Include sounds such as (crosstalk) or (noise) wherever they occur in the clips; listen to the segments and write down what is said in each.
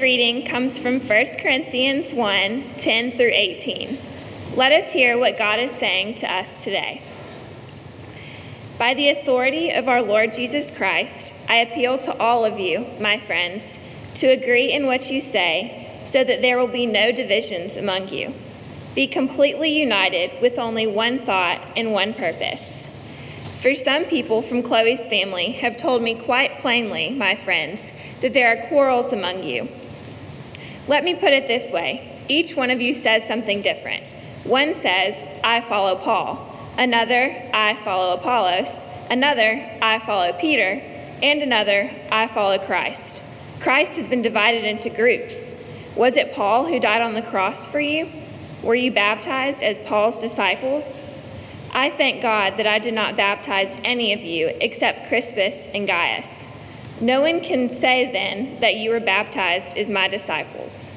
Reading comes from 1 Corinthians 1 10 through 18. Let us hear what God is saying to us today. By the authority of our Lord Jesus Christ, I appeal to all of you, my friends, to agree in what you say, so that there will be no divisions among you. Be completely united with only one thought and one purpose. For some people from Chloe's family have told me quite plainly, my friends, that there are quarrels among you. Let me put it this way each one of you says something different. One says, I follow Paul, another, I follow Apollos, another, I follow Peter, and another, I follow Christ. Christ has been divided into groups. Was it Paul who died on the cross for you? Were you baptized as Paul's disciples? I thank God that I did not baptize any of you except Crispus and Gaius. No one can say then that you were baptized as my disciples.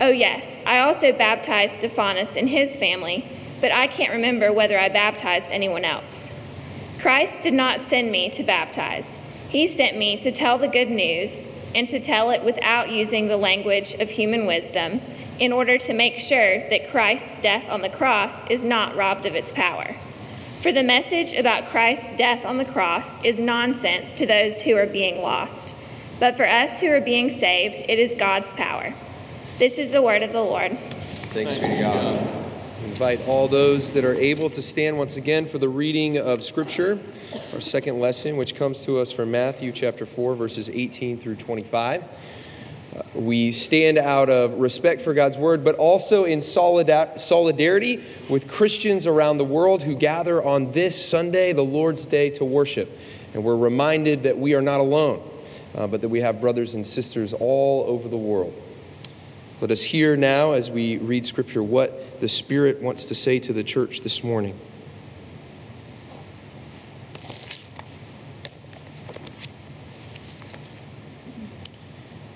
Oh, yes, I also baptized Stephanas and his family, but I can't remember whether I baptized anyone else. Christ did not send me to baptize, He sent me to tell the good news and to tell it without using the language of human wisdom in order to make sure that Christ's death on the cross is not robbed of its power. For the message about Christ's death on the cross is nonsense to those who are being lost. But for us who are being saved, it is God's power. This is the word of the Lord. Thanks be to God. I invite all those that are able to stand once again for the reading of Scripture, our second lesson, which comes to us from Matthew chapter 4, verses 18 through 25. We stand out of respect for God's word, but also in solidarity with Christians around the world who gather on this Sunday, the Lord's Day, to worship. And we're reminded that we are not alone, uh, but that we have brothers and sisters all over the world. Let us hear now, as we read Scripture, what the Spirit wants to say to the church this morning.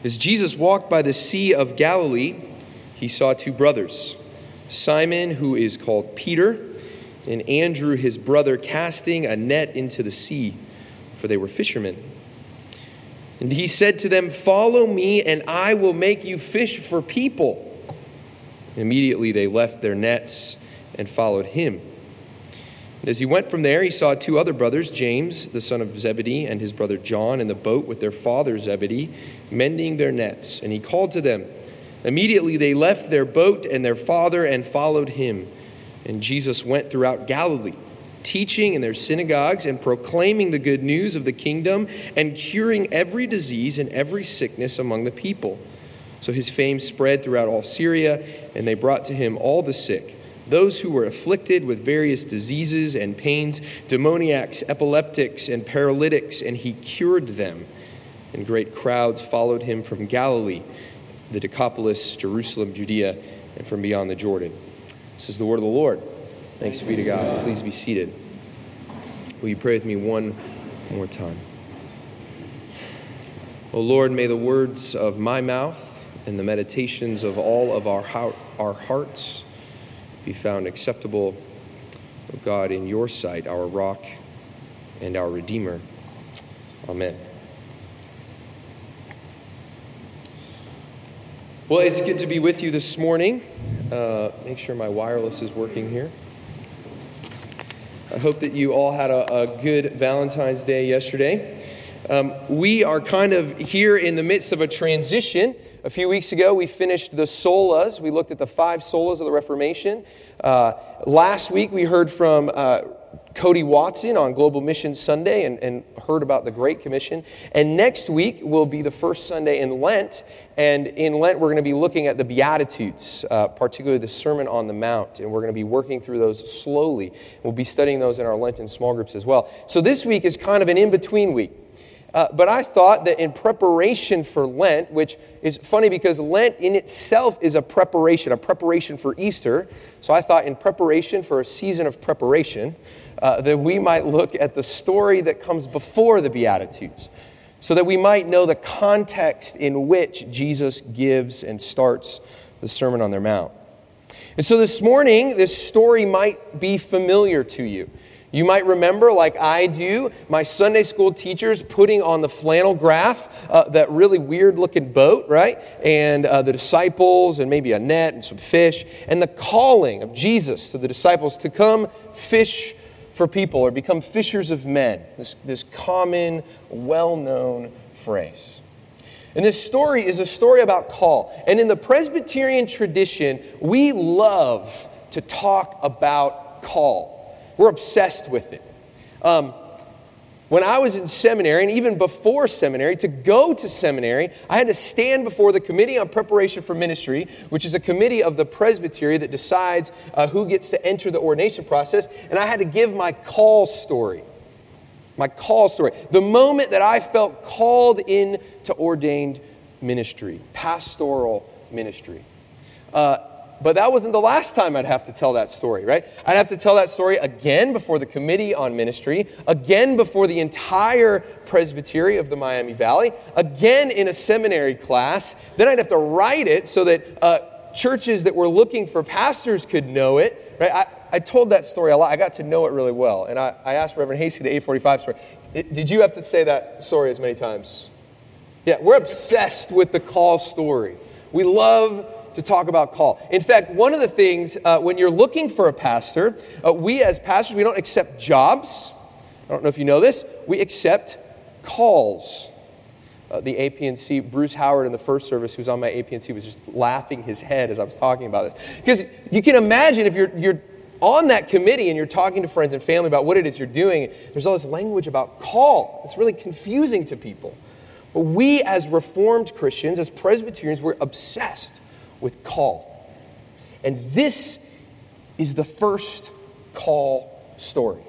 As Jesus walked by the Sea of Galilee, he saw two brothers Simon, who is called Peter, and Andrew, his brother, casting a net into the sea, for they were fishermen. And he said to them, Follow me, and I will make you fish for people. And immediately they left their nets and followed him. And as he went from there, he saw two other brothers, James, the son of Zebedee, and his brother John, in the boat with their father Zebedee, mending their nets. And he called to them. Immediately they left their boat and their father and followed him. And Jesus went throughout Galilee, teaching in their synagogues and proclaiming the good news of the kingdom and curing every disease and every sickness among the people. So his fame spread throughout all Syria, and they brought to him all the sick those who were afflicted with various diseases and pains, demoniacs, epileptics, and paralytics, and he cured them. And great crowds followed him from Galilee, the Decapolis, Jerusalem, Judea, and from beyond the Jordan. This is the word of the Lord. Thanks be to God. Please be seated. Will you pray with me one more time? O Lord, may the words of my mouth and the meditations of all of our, our hearts be found acceptable, O God, in your sight, our rock and our Redeemer. Amen. Well, it's good to be with you this morning. Uh, make sure my wireless is working here. I hope that you all had a, a good Valentine's Day yesterday. Um, we are kind of here in the midst of a transition. A few weeks ago, we finished the solas. We looked at the five solas of the Reformation. Uh, last week, we heard from uh, Cody Watson on Global Mission Sunday and, and heard about the Great Commission. And next week will be the first Sunday in Lent. And in Lent, we're going to be looking at the Beatitudes, uh, particularly the Sermon on the Mount. And we're going to be working through those slowly. We'll be studying those in our Lenten small groups as well. So this week is kind of an in between week. Uh, but I thought that in preparation for Lent, which is funny because Lent in itself is a preparation, a preparation for Easter. So I thought in preparation for a season of preparation, uh, that we might look at the story that comes before the Beatitudes, so that we might know the context in which Jesus gives and starts the Sermon on the Mount. And so this morning, this story might be familiar to you. You might remember, like I do, my Sunday school teachers putting on the flannel graph uh, that really weird looking boat, right? And uh, the disciples, and maybe a net and some fish, and the calling of Jesus to the disciples to come fish for people or become fishers of men. This, this common, well known phrase. And this story is a story about call. And in the Presbyterian tradition, we love to talk about call, we're obsessed with it. Um, when I was in seminary, and even before seminary, to go to seminary, I had to stand before the Committee on Preparation for Ministry, which is a committee of the presbytery that decides uh, who gets to enter the ordination process, and I had to give my call story. My call story. The moment that I felt called in to ordained ministry, pastoral ministry. Uh, but that wasn't the last time I'd have to tell that story, right? I'd have to tell that story again before the Committee on Ministry, again before the entire presbytery of the Miami Valley, again in a seminary class. Then I'd have to write it so that uh, churches that were looking for pastors could know it, right? I, I told that story a lot. I got to know it really well. And I, I asked Reverend Hasty the 845 story. Did you have to say that story as many times? Yeah, we're obsessed with the call story. We love to talk about call. In fact, one of the things uh, when you're looking for a pastor, uh, we as pastors, we don't accept jobs. I don't know if you know this. We accept calls. Uh, the APNC, Bruce Howard in the first service, who was on my APNC, was just laughing his head as I was talking about this. Because you can imagine if you're, you're on that committee and you're talking to friends and family about what it is you're doing, there's all this language about call. It's really confusing to people. But we, as Reformed Christians, as Presbyterians, we're obsessed with call. And this is the first call story.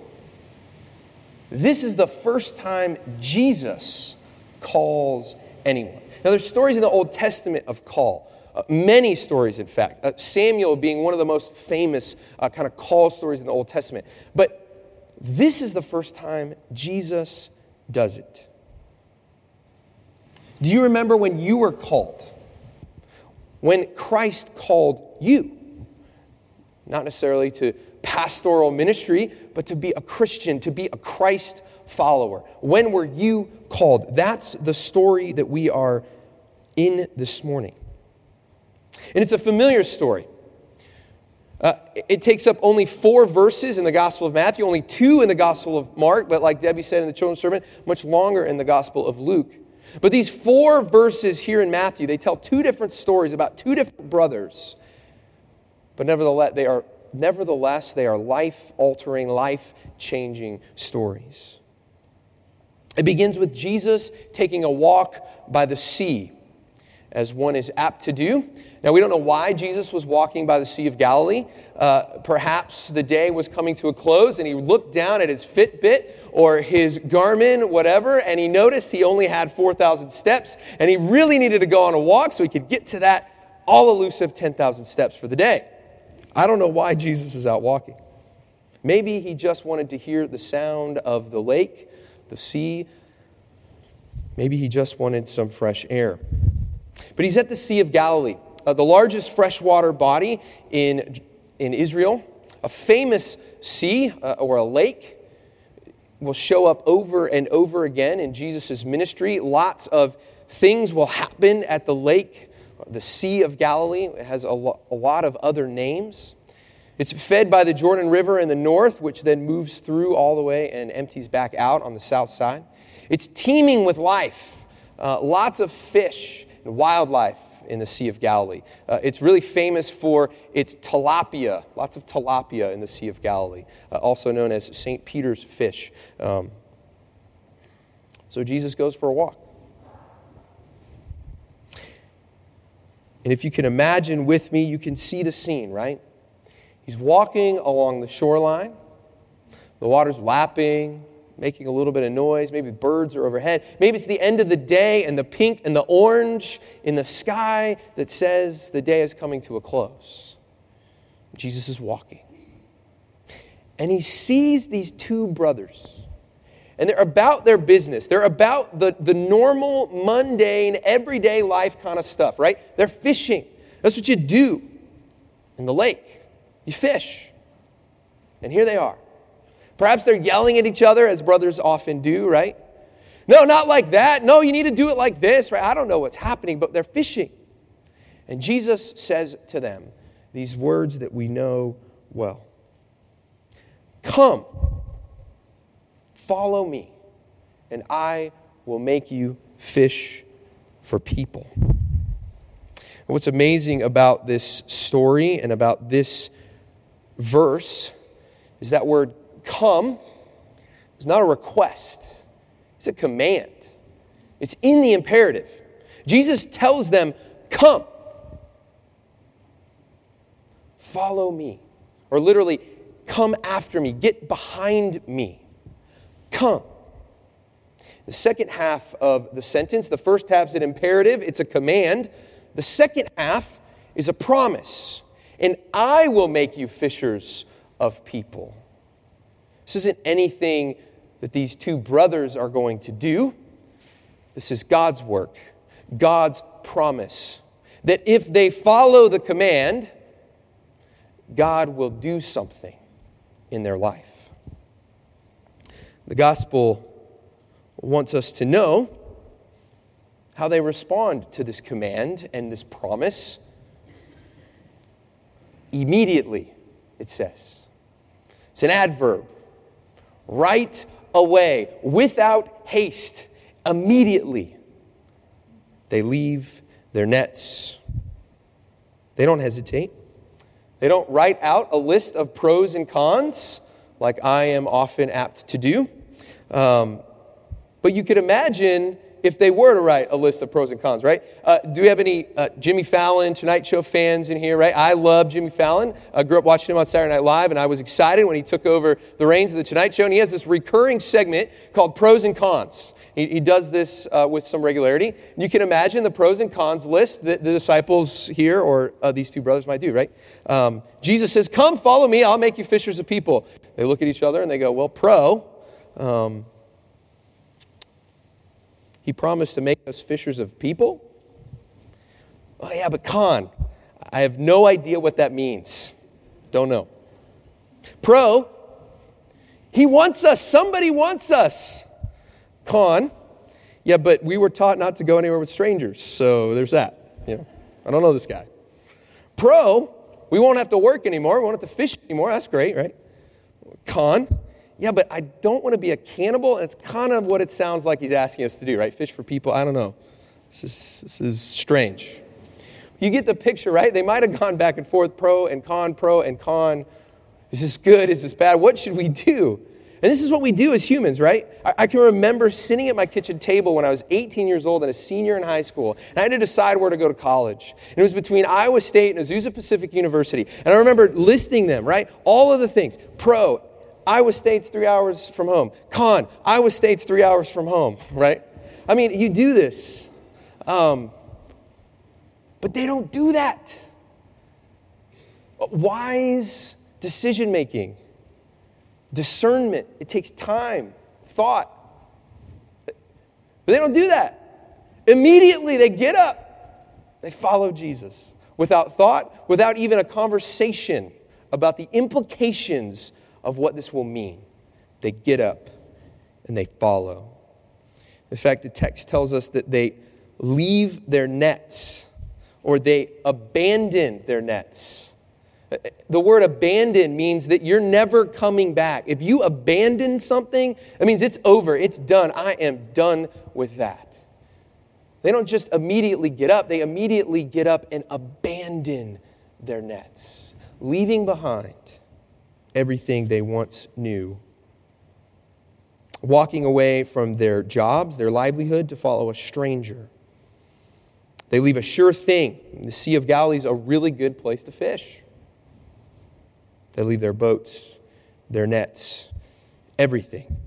This is the first time Jesus calls anyone. Now, there's stories in the Old Testament of call. Uh, many stories, in fact. Uh, Samuel being one of the most famous uh, kind of call stories in the Old Testament. But this is the first time Jesus does it. Do you remember when you were called? When Christ called you. Not necessarily to pastoral ministry, but to be a Christian, to be a Christ follower. When were you called? That's the story that we are in this morning. And it's a familiar story. Uh, it takes up only four verses in the Gospel of Matthew, only two in the Gospel of Mark, but like Debbie said in the children's sermon, much longer in the Gospel of Luke. But these four verses here in Matthew, they tell two different stories about two different brothers. But nevertheless, they are nevertheless they are life-altering, life-changing stories. It begins with Jesus taking a walk by the sea as one is apt to do. Now, we don't know why Jesus was walking by the Sea of Galilee. Uh, perhaps the day was coming to a close and he looked down at his Fitbit or his Garmin, whatever, and he noticed he only had 4,000 steps and he really needed to go on a walk so he could get to that all elusive 10,000 steps for the day. I don't know why Jesus is out walking. Maybe he just wanted to hear the sound of the lake, the sea. Maybe he just wanted some fresh air. But he's at the Sea of Galilee, uh, the largest freshwater body in, in Israel. A famous sea uh, or a lake will show up over and over again in Jesus' ministry. Lots of things will happen at the lake, the Sea of Galilee. It has a, lo- a lot of other names. It's fed by the Jordan River in the north, which then moves through all the way and empties back out on the south side. It's teeming with life, uh, lots of fish and wildlife. in the Sea of Galilee. Uh, it's really famous for its tilapia, lots of tilapia in the Sea of Galilee, uh, also known as St. Peter's fish. Um, so Jesus goes for a walk. And if you can imagine with me, you can see the scene, right? He's walking along the shoreline. The water's lapping, making a little bit of noise. Maybe birds are overhead. Maybe it's the end of the day and the pink and the orange in the sky that says the day is coming to a close. Jesus is walking. And he sees these two brothers. And they're about their business. They're about the, the normal, mundane, everyday life kind of stuff, right? They're fishing. That's what you do in the lake. You fish. And here they are. Perhaps they're yelling at each other, as brothers often do, right? No, not like that. No, you need to do it like this, right? I don't know what's happening, but they're fishing. And Jesus says to them these words that we know well Come, follow me, and I will make you fish for people. what's amazing about this story and about this verse is that word come is not a request, it's a command. It's in the imperative. Jesus tells them, Come, follow me. Or literally, come after me, get behind me. Come. The second half of the sentence, the first half is an imperative, it's a command. The second half is a promise. And I will make you fishers of people. This isn't anything that these two brothers are going to do. This is God's work, God's promise. That if they follow the command, God will do something in their life. The gospel wants us to know how they respond to this command and this promise. Immediately, it says. It's an adverb right away, without haste, immediately. They leave their nets. They don't hesitate. They don't write out a list of pros and cons like I am often apt to do. Um, but you could imagine if they were to write a list of pros and cons, right? Uh, do we have any uh, Jimmy Fallon, Tonight Show fans in here, right? I love Jimmy Fallon. I grew up watching him on Saturday Night Live, and I was excited when he took over the reins of the Tonight Show. And he has this recurring segment called Pros and Cons. He, he does this uh, with some regularity. You can imagine the pros and cons list that the disciples here, or uh, these two brothers, might do, right? Um, Jesus says, Come, follow me, I'll make you fishers of people. They look at each other and they go, Well, pro. Um, he promised to make us fishers of people? Oh, yeah, but con, I have no idea what that means. Don't know. Pro, he wants us. Somebody wants us. Con, yeah, but we were taught not to go anywhere with strangers. So there's that. You know, I don't know this guy. Pro, we won't have to work anymore. We won't have to fish anymore. That's great, right? Con, yeah, but I don't want to be a cannibal. And it's kind of what it sounds like he's asking us to do, right? Fish for people. I don't know. This is, this is strange. You get the picture, right? They might have gone back and forth, pro and con, pro and con. Is this good? Is this bad? What should we do? And this is what we do as humans, right? I, I, can remember sitting at my kitchen table when I was 18 years old and a senior in high school, and I had to decide where to go to college. And it was between Iowa State and Azusa Pacific University. And I remember listing them, right? All of the things pro, Iowa State's three hours from home. Con, Iowa State's three hours from home, (laughs) right? I mean, you do this. Um, but they don't do that. Wise decision making, discernment, it takes time, thought. But they don't do that. Immediately they get up, they follow Jesus without thought, without even a conversation about the implications of what this will mean. They get up and they follow. In fact, the text tells us that they leave their nets or they abandon their nets. The word abandon means that you're never coming back. If you abandon something, it means it's over, it's done. I am done with that. They don't just immediately get up, they immediately get up and abandon their nets, leaving behind everything they once knew. Walking away from their jobs, their livelihood, to follow a stranger. They leave a sure thing. The Sea of Galilee is a really good place to fish. They leave their boats, their nets, everything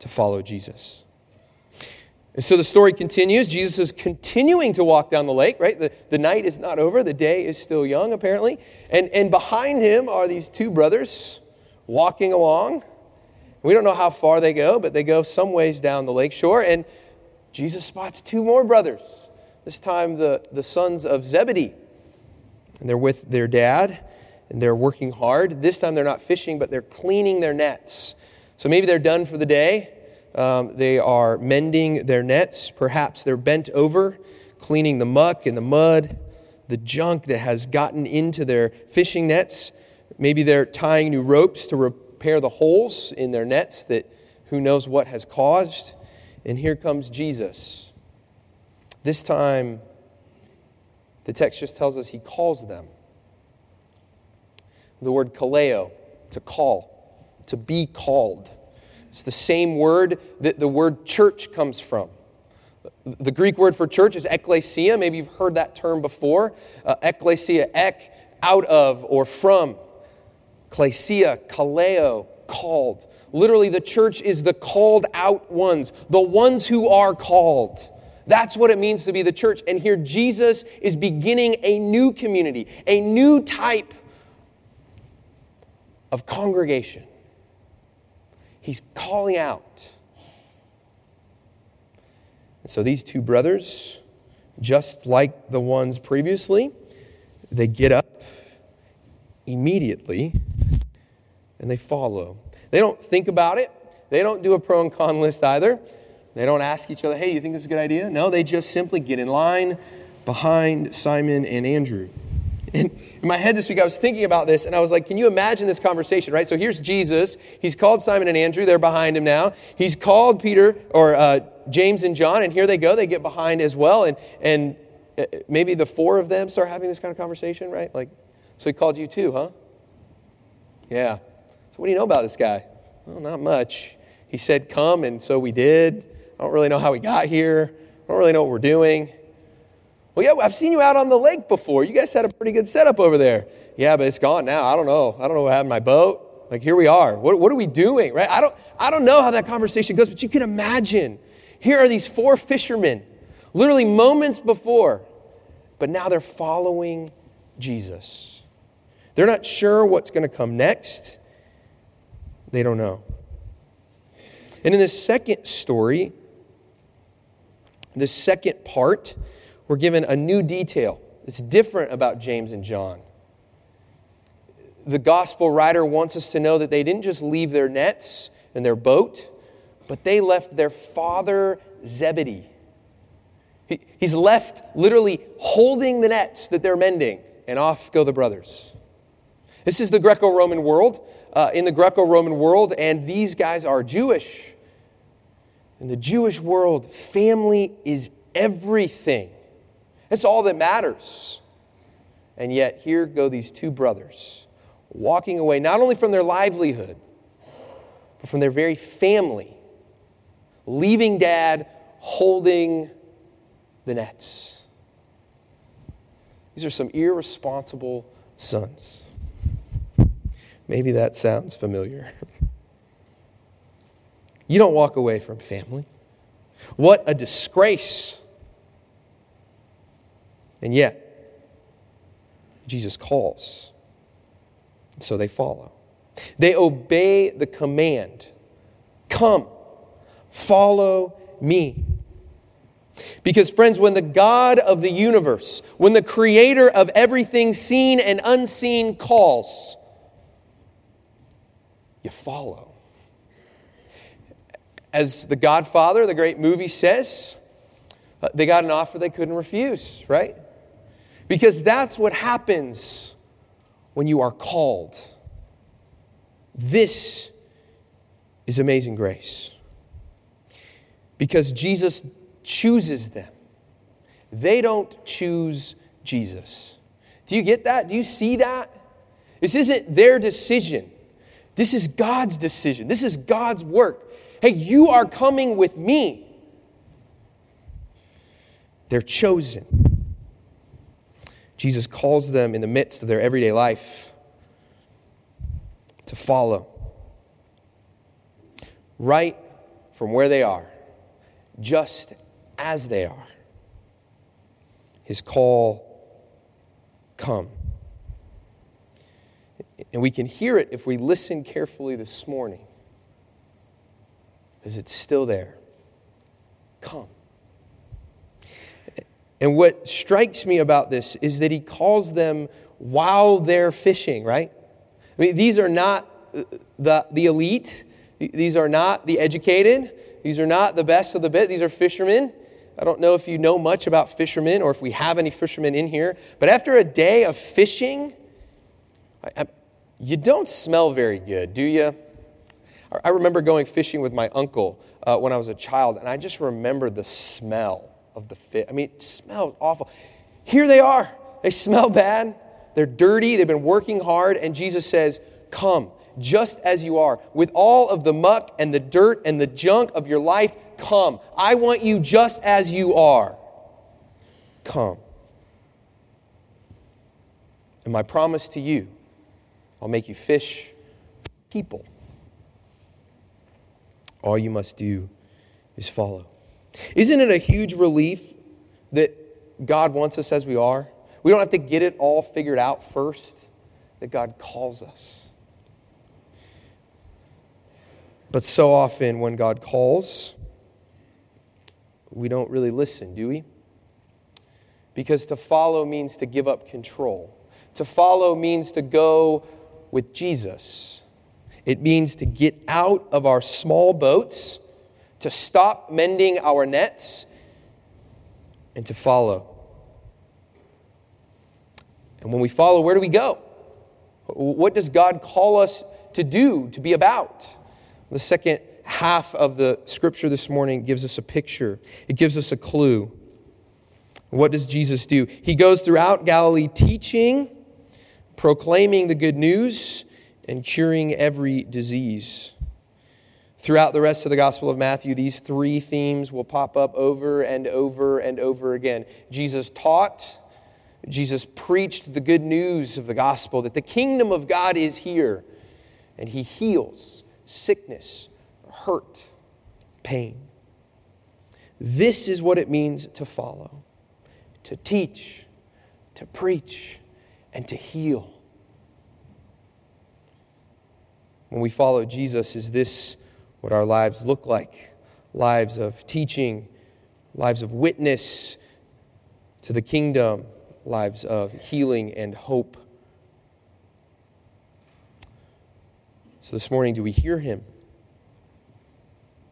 to follow Jesus. And so the story continues. Jesus is continuing to walk down the lake, right? The, the night is not over, the day is still young, apparently. And, and behind him are these two brothers walking along. We don't know how far they go, but they go some ways down the lake shore. And Jesus spots two more brothers, this time the, the sons of Zebedee. And they're with their dad, and they're working hard. This time they're not fishing, but they're cleaning their nets. So maybe they're done for the day um, they are mending their nets. Perhaps they're bent over, cleaning the muck and the mud, the junk that has gotten into their fishing nets. Maybe they're tying new ropes to repair the holes in their nets that who knows what has caused. And here comes Jesus. This time, the text just tells us he calls them. The word kaleo, to call, to be called. It's the same word that the word church comes from. The Greek word for church is ekklesia. Maybe you've heard that term before. Uh, ekklesia, ek, out of or from. Klesia, kaleo, called. Literally, the church is the called out ones, the ones who are called. That's what it means to be the church. And here Jesus is beginning a new community, a new type of congregation. Calling out. And so these two brothers, just like the ones previously, they get up immediately and they follow. They don't think about it. They don't do a pro and con list either. They don't ask each other, hey, you think this is a good idea? No, they just simply get in line behind Simon and Andrew. And in my head this week, I was thinking about this, and I was like, can you imagine this conversation, right? So here's Jesus. He's called Simon and Andrew. They're behind him now. He's called Peter or uh, James and John, and here they go. They get behind as well. And, and uh, maybe the four of them start having this kind of conversation, right? Like, so he called you too, huh? Yeah. So what do you know about this guy? Well, not much. He said, come, and so we did. I don't really know how we got here. I don't really know what we're doing. Well, yeah, I've seen you out on the lake before. You guys had a pretty good setup over there. Yeah, but it's gone now. I don't know. I don't know what happened to my boat. Like, here we are. What, what are we doing, right? I don't, I don't know how that conversation goes, but you can imagine. Here are these four fishermen, literally moments before, but now they're following Jesus. They're not sure what's going to come next. They don't know. And in the second story, the second part, we're given a new detail. It's different about James and John. The gospel writer wants us to know that they didn't just leave their nets and their boat, but they left their father Zebedee. He, he's left literally holding the nets that they're mending, and off go the brothers. This is the Greco Roman world. Uh, in the Greco Roman world, and these guys are Jewish. In the Jewish world, family is everything. It's all that matters. And yet, here go these two brothers walking away not only from their livelihood, but from their very family, leaving dad holding the nets. These are some irresponsible sons. Maybe that sounds familiar. (laughs) You don't walk away from family. What a disgrace and yet, Jesus calls. So they follow. They obey the command Come, follow me. Because, friends, when the God of the universe, when the creator of everything seen and unseen calls, you follow. As The Godfather, the great movie says, uh, they got an offer they couldn't refuse, right? Because that's what happens when you are called. This is amazing grace. Because Jesus chooses them. They don't choose Jesus. Do you get that? Do you see that? This isn't their decision. This is God's decision. This is God's work. Hey, you are coming with me. They're chosen. Jesus calls them in the midst of their everyday life to follow right from where they are, just as they are. His call, come. And we can hear it if we listen carefully this morning, because it's still there. Come. And what strikes me about this is that he calls them while they're fishing, right? I mean, these are not the, the elite, these are not the educated, these are not the best of the bit, these are fishermen. I don't know if you know much about fishermen or if we have any fishermen in here, but after a day of fishing, I, I, you don't smell very good, do you? I remember going fishing with my uncle uh, when I was a child, and I just remember the smell of the fish. I mean, it smells awful. Here they are. They smell bad. They're dirty. They've been working hard. And Jesus says, Come, just as you are, with all of the muck and the dirt and the junk of your life. Come. I want you just as you are. Come. And my promise to you, I'll make you fish people. All you must do is follow. Isn't it a huge relief that God wants us as we are? We don't have to get it all figured out first, that God calls us. But so often when God calls, we don't really listen, do we? Because to follow means to give up control. To follow means to go with Jesus. It means to get out of our small boats to stop mending our nets and to follow. And when we follow, where do we go? What does God call us to do, to be about? The second half of the scripture this morning gives us a picture, it gives us a clue. What does Jesus do? He goes throughout Galilee teaching, proclaiming the good news, and curing every disease. Throughout the rest of the Gospel of Matthew, these three themes will pop up over and over and over again. Jesus taught, Jesus preached the good news of the gospel that the kingdom of God is here, and he heals sickness, hurt, pain. This is what it means to follow, to teach, to preach, and to heal. When we follow Jesus, is this what our lives look like lives of teaching, lives of witness to the kingdom, lives of healing and hope. So this morning, do we hear him?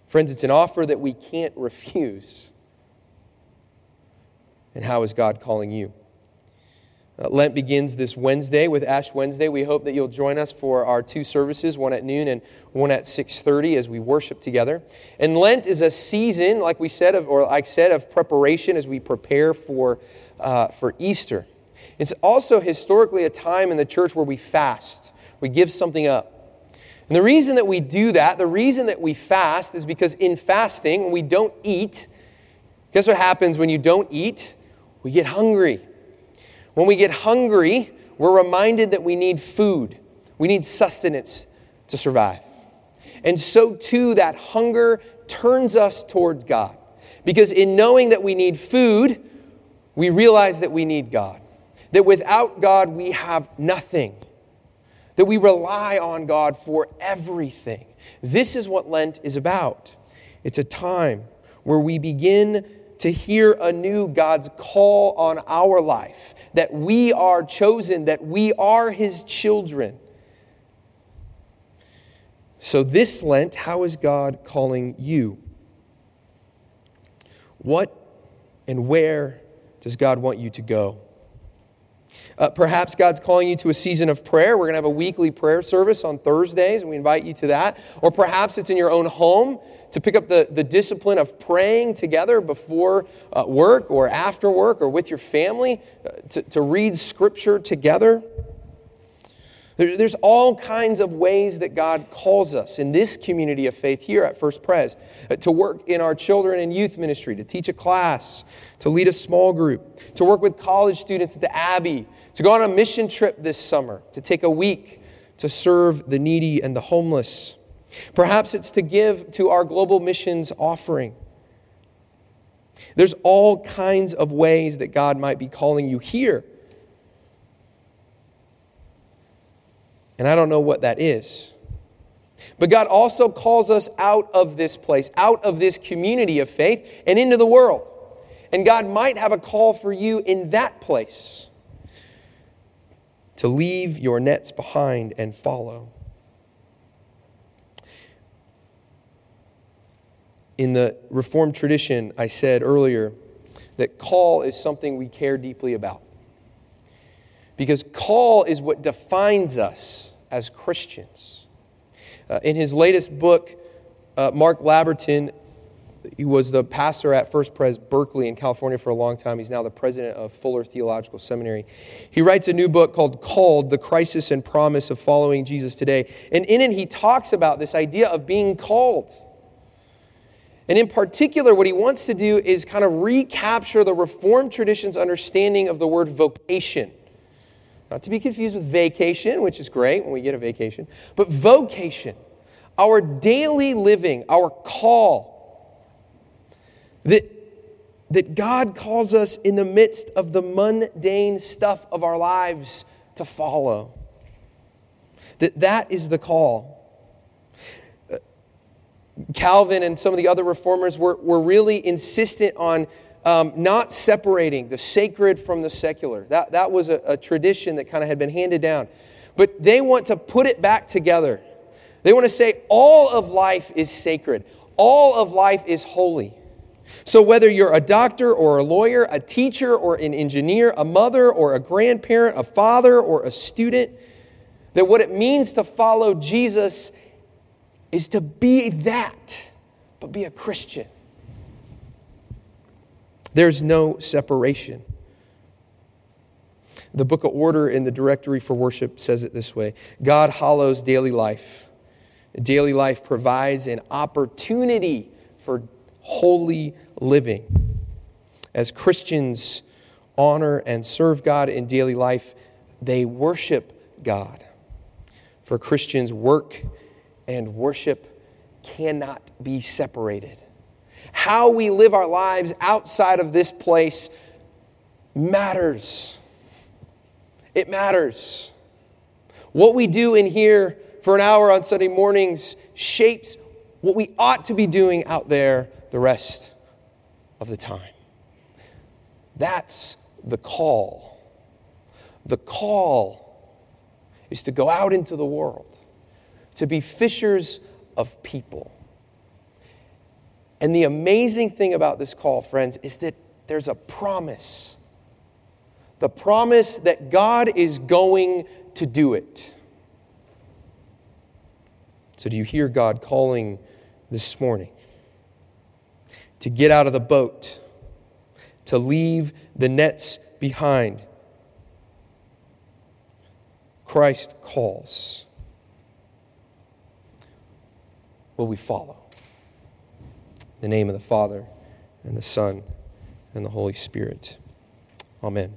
Friends, it's an offer that we can't (laughs) refuse. And how is God calling you? Uh, Lent begins this Wednesday with Ash Wednesday. We hope that you'll join us for our two services, one at noon and one at 6:30 as we worship together. And Lent is a season, like we said, of, or like said, of preparation as we prepare for, uh, for Easter. It's also historically a time in the church where we fast. We give something up. And the reason that we do that, the reason that we fast, is because in fasting, when we don't eat, guess what happens when you don't eat? We get hungry. When we get hungry, we're reminded that we need food, we need sustenance to survive. And so, too, that hunger turns us towards God. Because in knowing that we need food, we realize that we need God. That without God, we have nothing. That we rely on God for everything. This is what Lent is about. It's a time where we begin to hear anew God's call on our life, that we are chosen, that we are His children. So, this Lent, how is God calling you? What and where does God want you to go? Uh, perhaps God's calling you to a season of prayer. We're going to have a weekly prayer service on Thursdays, and we invite you to that. Or perhaps it's in your own home to pick up the, the discipline of praying together before uh, work or after work or with your family, uh, to, to read scripture together. There, there's all kinds of ways that God calls us in this community of faith here at First Pres uh, to work in our children and youth ministry, to teach a class, to lead a small group, to work with college students at the Abbey, to go on a mission trip this summer, to take a week to serve the needy and the homeless. Perhaps it's to give to our global missions offering. There's all kinds of ways that God might be calling you here. And I don't know what that is. But God also calls us out of this place, out of this community of faith, and into the world. And God might have a call for you in that place to leave your nets behind and follow. In the Reformed tradition, I said earlier that call is something we care deeply about. Because call is what defines us as Christians. Uh, in his latest book, uh, Mark Labberton he was the pastor at First Pres Berkeley in California for a long time. He's now the president of Fuller Theological Seminary. He writes a new book called Called The Crisis and Promise of Following Jesus Today. And in it, he talks about this idea of being called. And in particular, what he wants to do is kind of recapture the Reformed tradition's understanding of the word vocation. Not to be confused with vacation, which is great when we get a vacation, but vocation, our daily living, our call that, that God calls us in the midst of the mundane stuff of our lives to follow. That that is the call. Uh, Calvin and some of the other reformers were, were really insistent on um, not separating the sacred from the secular. That, that was a, a tradition that kind of had been handed down. But they want to put it back together. They want to say all of life is sacred, all of life is holy. So, whether you're a doctor or a lawyer, a teacher or an engineer, a mother or a grandparent, a father or a student, that what it means to follow Jesus is to be that, but be a Christian. There's no separation. The book of order in the directory for worship says it this way God hallows daily life. Daily life provides an opportunity for holy living. As Christians honor and serve God in daily life, they worship God. For Christians, work and worship cannot be separated. How we live our lives outside of this place matters. It matters. What we do in here for an hour on Sunday mornings shapes what we ought to be doing out there the rest of the time. That's the call. The call is to go out into the world, to be fishers of people. And the amazing thing about this call, friends, is that there's a promise. The promise that God is going to do it. So, do you hear God calling this morning? To get out of the boat, to leave the nets behind. Christ calls. Will we follow? In the name of the Father, and the Son, and the Holy Spirit. Amen.